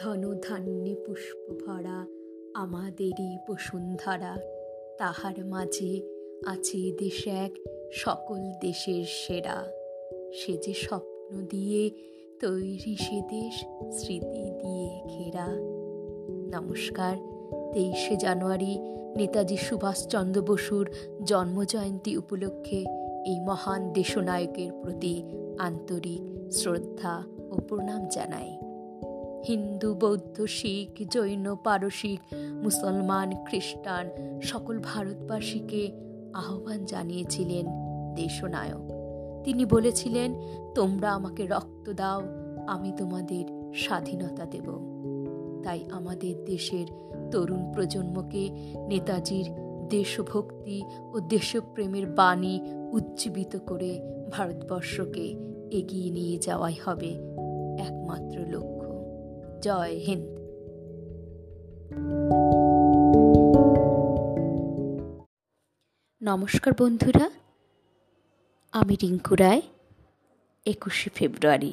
ধন ধান্যে পুষ্প ভরা আমাদেরই বসুন্ধরা। তাহার মাঝে আছে দেশ এক, সকল দেশের সেরা। সে যে স্বপ্ন দিয়ে তৈরি সে দেশ, স্মৃতি দিয়ে ঘেরা। নমস্কার, তেইশে জানুয়ারি, নেতাজি সুভাষচন্দ্র বসুর জন্মজয়ন্তী উপলক্ষে এই মহান দেশনায়কের প্রতি আন্তরিক শ্রদ্ধা ও প্রণাম জানাই। হিন্দু, বৌদ্ধ, শিখ, জৈন, পারসিক, মুসলমান, খ্রিস্টান, সকল ভারতবাসীকে আহ্বান জানিয়েছিলেন দেশনায়ক। তিনি বলেছিলেন, তোমরা আমাকে রক্ত দাও, আমি তোমাদের স্বাধীনতা দেব। তাই আমাদের দেশের তরুণ প্রজন্মকে নেতাজির দেশভক্তি ও দেশপ্রেমের বাণী উজ্জীবিত করে ভারতবর্ষকে এগিয়ে নিয়ে যাওয়াই হবে একমাত্র লক্ষ্য। জয় হিন্দ। নমস্কার বন্ধুরা, আমি রিঙ্কু রায়, একুশে ফেব্রুয়ারি,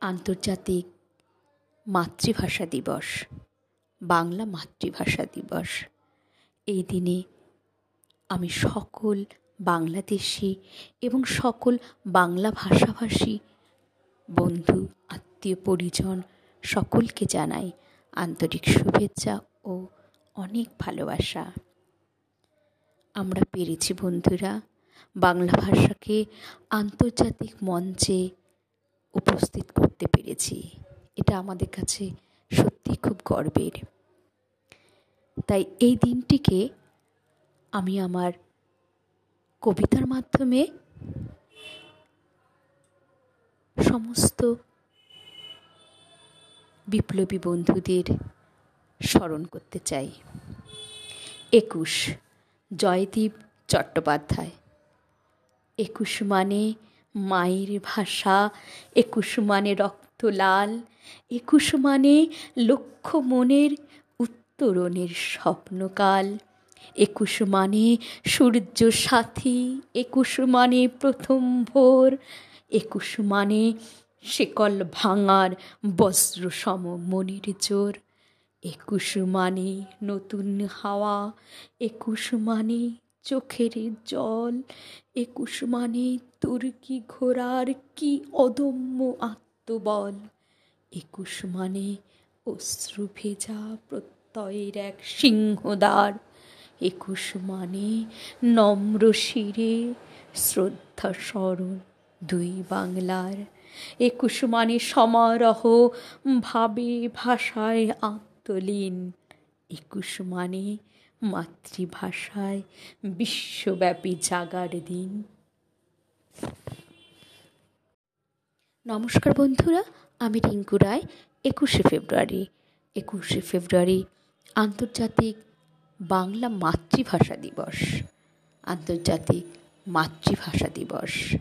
আন্তর্জাতিক মাতৃভাষা দিবস, বাংলা মাতৃভাষা দিবস। এই দিনে আমি সকল বাংলাদেশি এবং সকল বাংলা ভাষাভাষী বন্ধু, আত্মীয়, পরিজন সকলকে জানাই আন্তরিক শুভেচ্ছা ও অনেক ভালোবাসা। আমরা পেরেছি বন্ধুরা, বাংলা ভাষাকে আন্তর্জাতিক মঞ্চে উপস্থিত করতে পেরেছি। এটা আমাদের কাছে সত্যি খুব গর্বের। তাই এই দিনটিকে আমি আমার কবিতার মাধ্যমে সমস্ত বিপ্লবী বন্ধুদের স্মরণ করতে চাই। একুশ, জয়দীপ চট্টোপাধ্যায়। একুশ মানে মায়ের ভাষা, একুশ মানে রক্ত লাল, একুশ মানে লক্ষ মনের উত্তরণের স্বপ্নকাল। একুশ মানে সূর্য সাথী, একুশ মানে প্রথম ভোর, একুশ মানে শেকল ভাঙার বজ্র সম মনির জোর একুশ মানে নতুন হাওয়া, একুশ মানে চোখের জল, একুশ মানে তুর্কি ঘোড়ার কি অদম্য আত্মবল। একুশ মানে অশ্রু ভেজা প্রত্যয়ের এক সিংহদ্বার। একুশ মানে নম্র শিরে শ্রদ্ধা স্মরণ দুই বাংলার একুশ মানে সমারোহ ভাবে ভাষায় আত্মলীন। একুশ মানে মাতৃভাষায় বিশ্বব্যাপী জাগার দিন। নমস্কার বন্ধুরা, আমি রিঙ্কু রায়, একুশে ফেব্রুয়ারি। একুশে ফেব্রুয়ারি, আন্তর্জাতিক বাংলা মাতৃভাষা দিবস। আন্তর্জাতিক মাতৃভাষা দিবস।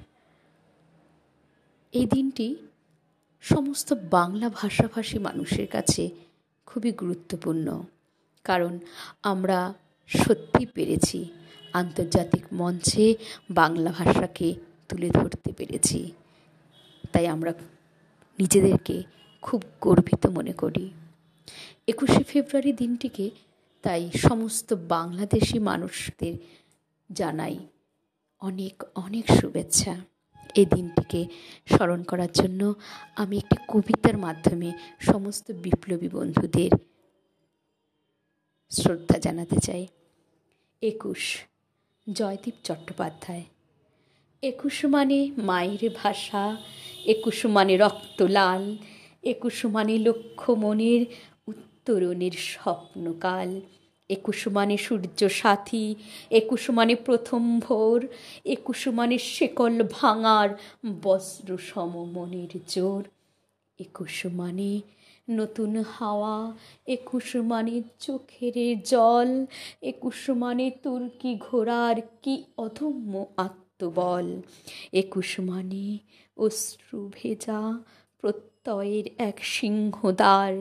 এই দিনটি সমস্ত বাংলা ভাষাভাষী মানুষের কাছে খুবই গুরুত্বপূর্ণ। কারণ আমরা সত্যি পেরেছি, আন্তর্জাতিক মঞ্চে বাংলা ভাষাকে তুলে ধরতে পেরেছি। তাই আমরা নিজেদেরকে খুব গর্বিত মনে করি। একুশে ফেব্রুয়ারি দিনটিকে তাই সমস্ত বাংলাদেশি মানুষদের জানাই অনেক অনেক শুভেচ্ছা। এই দিনটিকে স্মরণ করার জন্য আমি একটি কবিতার মাধ্যমে সমস্ত বিপ্লবী বন্ধুদের শ্রদ্ধা জানাতে চাই। একুশ, জয়দীপ চট্টোপাধ্যায়। একুশ মানে মায়ের ভাষা, একুশ মানে রক্ত লাল, একুশ মানে লক্ষ্য মনের উত্তরণের স্বপ্নকাল। একুশ মানে সূর্য সাথী একুশ মানে প্রথম ভোর একুশ মানে শেকল ভাঙার বজ্র সম মনের জোর। একুশ মানে নতুন হাওয়া একুশ মানে চোখের জল একুশ মানে তুর্কি ঘোড়ার কি অধম্য আত্মবল। একুশ মানে অশ্রু ভেজা প্রত্যয়ের এক সিংহদ্বার।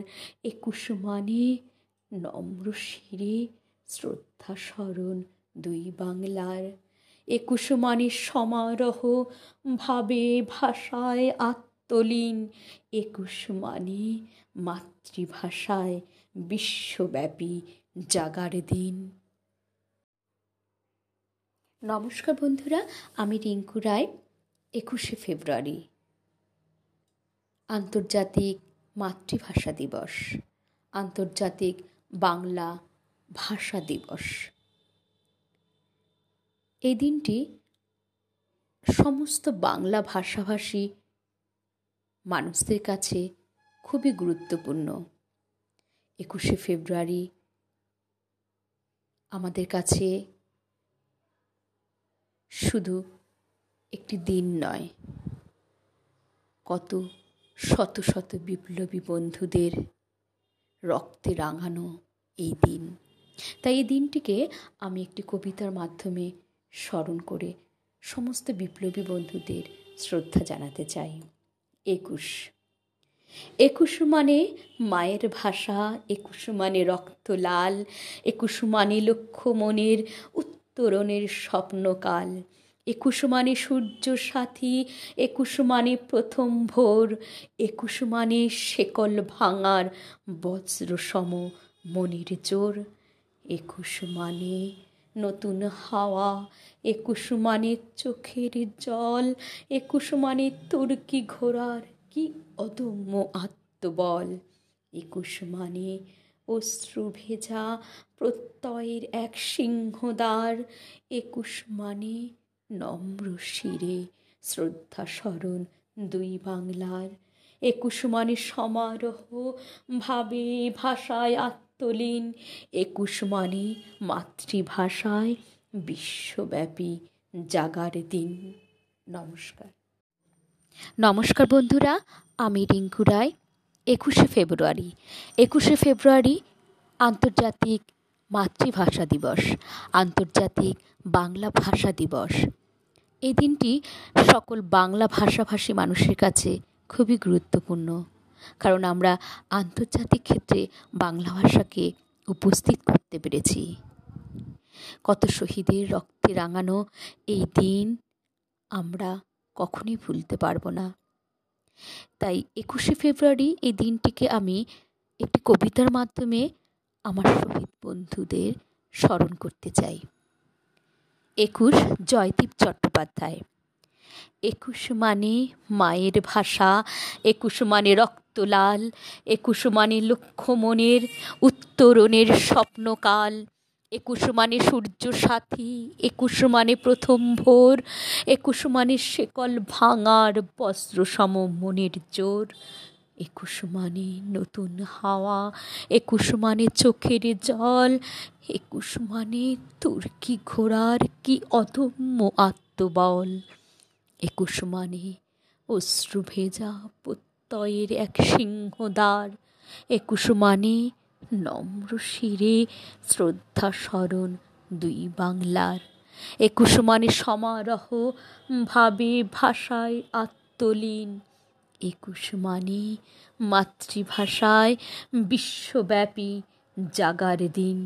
একুশ মানে নম্র শিরে শ্রদ্ধা স্মরণ দুই বাংলার। একুশ মানে সমারোহ, ভাবে ভাষায় আত্মলীন। একুশ মানে মাতৃভাষায় বিশ্বব্যাপী জাগার দিন। নমস্কার বন্ধুরা, আমি রিঙ্কু রায়, একুশে ফেব্রুয়ারি। আন্তর্জাতিক মাতৃভাষা দিবস। আন্তর্জাতিক বাংলা ভাষা দিবস। এই দিনটি সমস্ত বাংলা ভাষাভাষী মানুষদের কাছে খুবই গুরুত্বপূর্ণ। একুশে ফেব্রুয়ারি আমাদের কাছে শুধু একটি দিন নয়, কত শত শত বিপ্লবী বন্ধুদের রক্তে রাঙানো এই দিন। তাই এই দিনটিকে আমি একটি কবিতার মাধ্যমে স্মরণ করে সমস্ত বিপ্লবী বন্ধুদের শ্রদ্ধা জানাতে চাই। একুশ। একুশ মানে মায়ের ভাষা, একুশ মানে রক্ত লাল, একুশ মানে লক্ষ্য মনের উত্তরণের স্বপ্নকাল। একুশ মানে সূর্য সাথী একুশ মানে প্রথম ভোর একুশ মানে শেকল ভাঙার বজ্রসম মনির জোর একুশ মানে নতুন হাওয়া একুশ মানে চোখের জল একুশ মানে তুর্কি ঘোড়ার কি অদম্য আত্মবল একুশ মানে অশ্রু ভেজা প্রত্যয়ের এক সিংহদ্বার একুশ মানে নম্র শিরে শ্রদ্ধা স্মরণ দুই বাংলার। একুশ মানে সমারোহ, ভাবে ভাষায় আত্মলীন। একুশ মানে মাতৃভাষায় বিশ্বব্যাপী জাগার দিন। নমস্কার। নমস্কার বন্ধুরা, আমি রিঙ্কু রায়। একুশে ফেব্রুয়ারি। একুশে ফেব্রুয়ারি আন্তর্জাতিক মাতৃভাষা দিবস, আন্তর্জাতিক বাংলা ভাষা দিবস। এই দিনটি সকল বাংলা ভাষাভাষী মানুষের কাছে খুবই গুরুত্বপূর্ণ। কারণ আমরা আন্তর্জাতিক ক্ষেত্রে বাংলা ভাষাকে উপস্থিত করতে পেরেছি। কত শহীদের রক্তে রাঙানো এই দিন আমরা কখনোই ভুলতে পারব না। তাই একুশে ফেব্রুয়ারি এই দিনটিকে আমি একটি কবিতার মাধ্যমে আমার শহীদ বন্ধুদের স্মরণ করতে চাই। একুশ জয়দীপ চট্টোপাধ্যায়। একুশ মানে মায়ের ভাষা, একুশ মানে রক্তলাল, একুশ মানে লক্ষ্যমণের উত্তরণের স্বপ্নকাল, একুশ মানে সূর্য সাথী একুশ মানে প্রথম ভোর, একুশ মানে শেকল ভাঙার বস্ত্র সম মনের জোর। একুশ মানে নতুন হাওয়া একুশ মানে চোখের জল একুশ মানে তুর্কি ঘোড়ার কি অদম্য আত্মবল? একুশ মানে অশ্রু ভেজা প্রত্যয়ের এক সিংহদ্বার একুশ মানে নম্র শিরে শ্রদ্ধা স্মরণ দুই বাংলার একুশ মানে সমারোহ ভাবে ভাষায় আত্মলীন একুশ মানে মাতৃভাষায় বিশ্বব্যাপী জাগার দিন।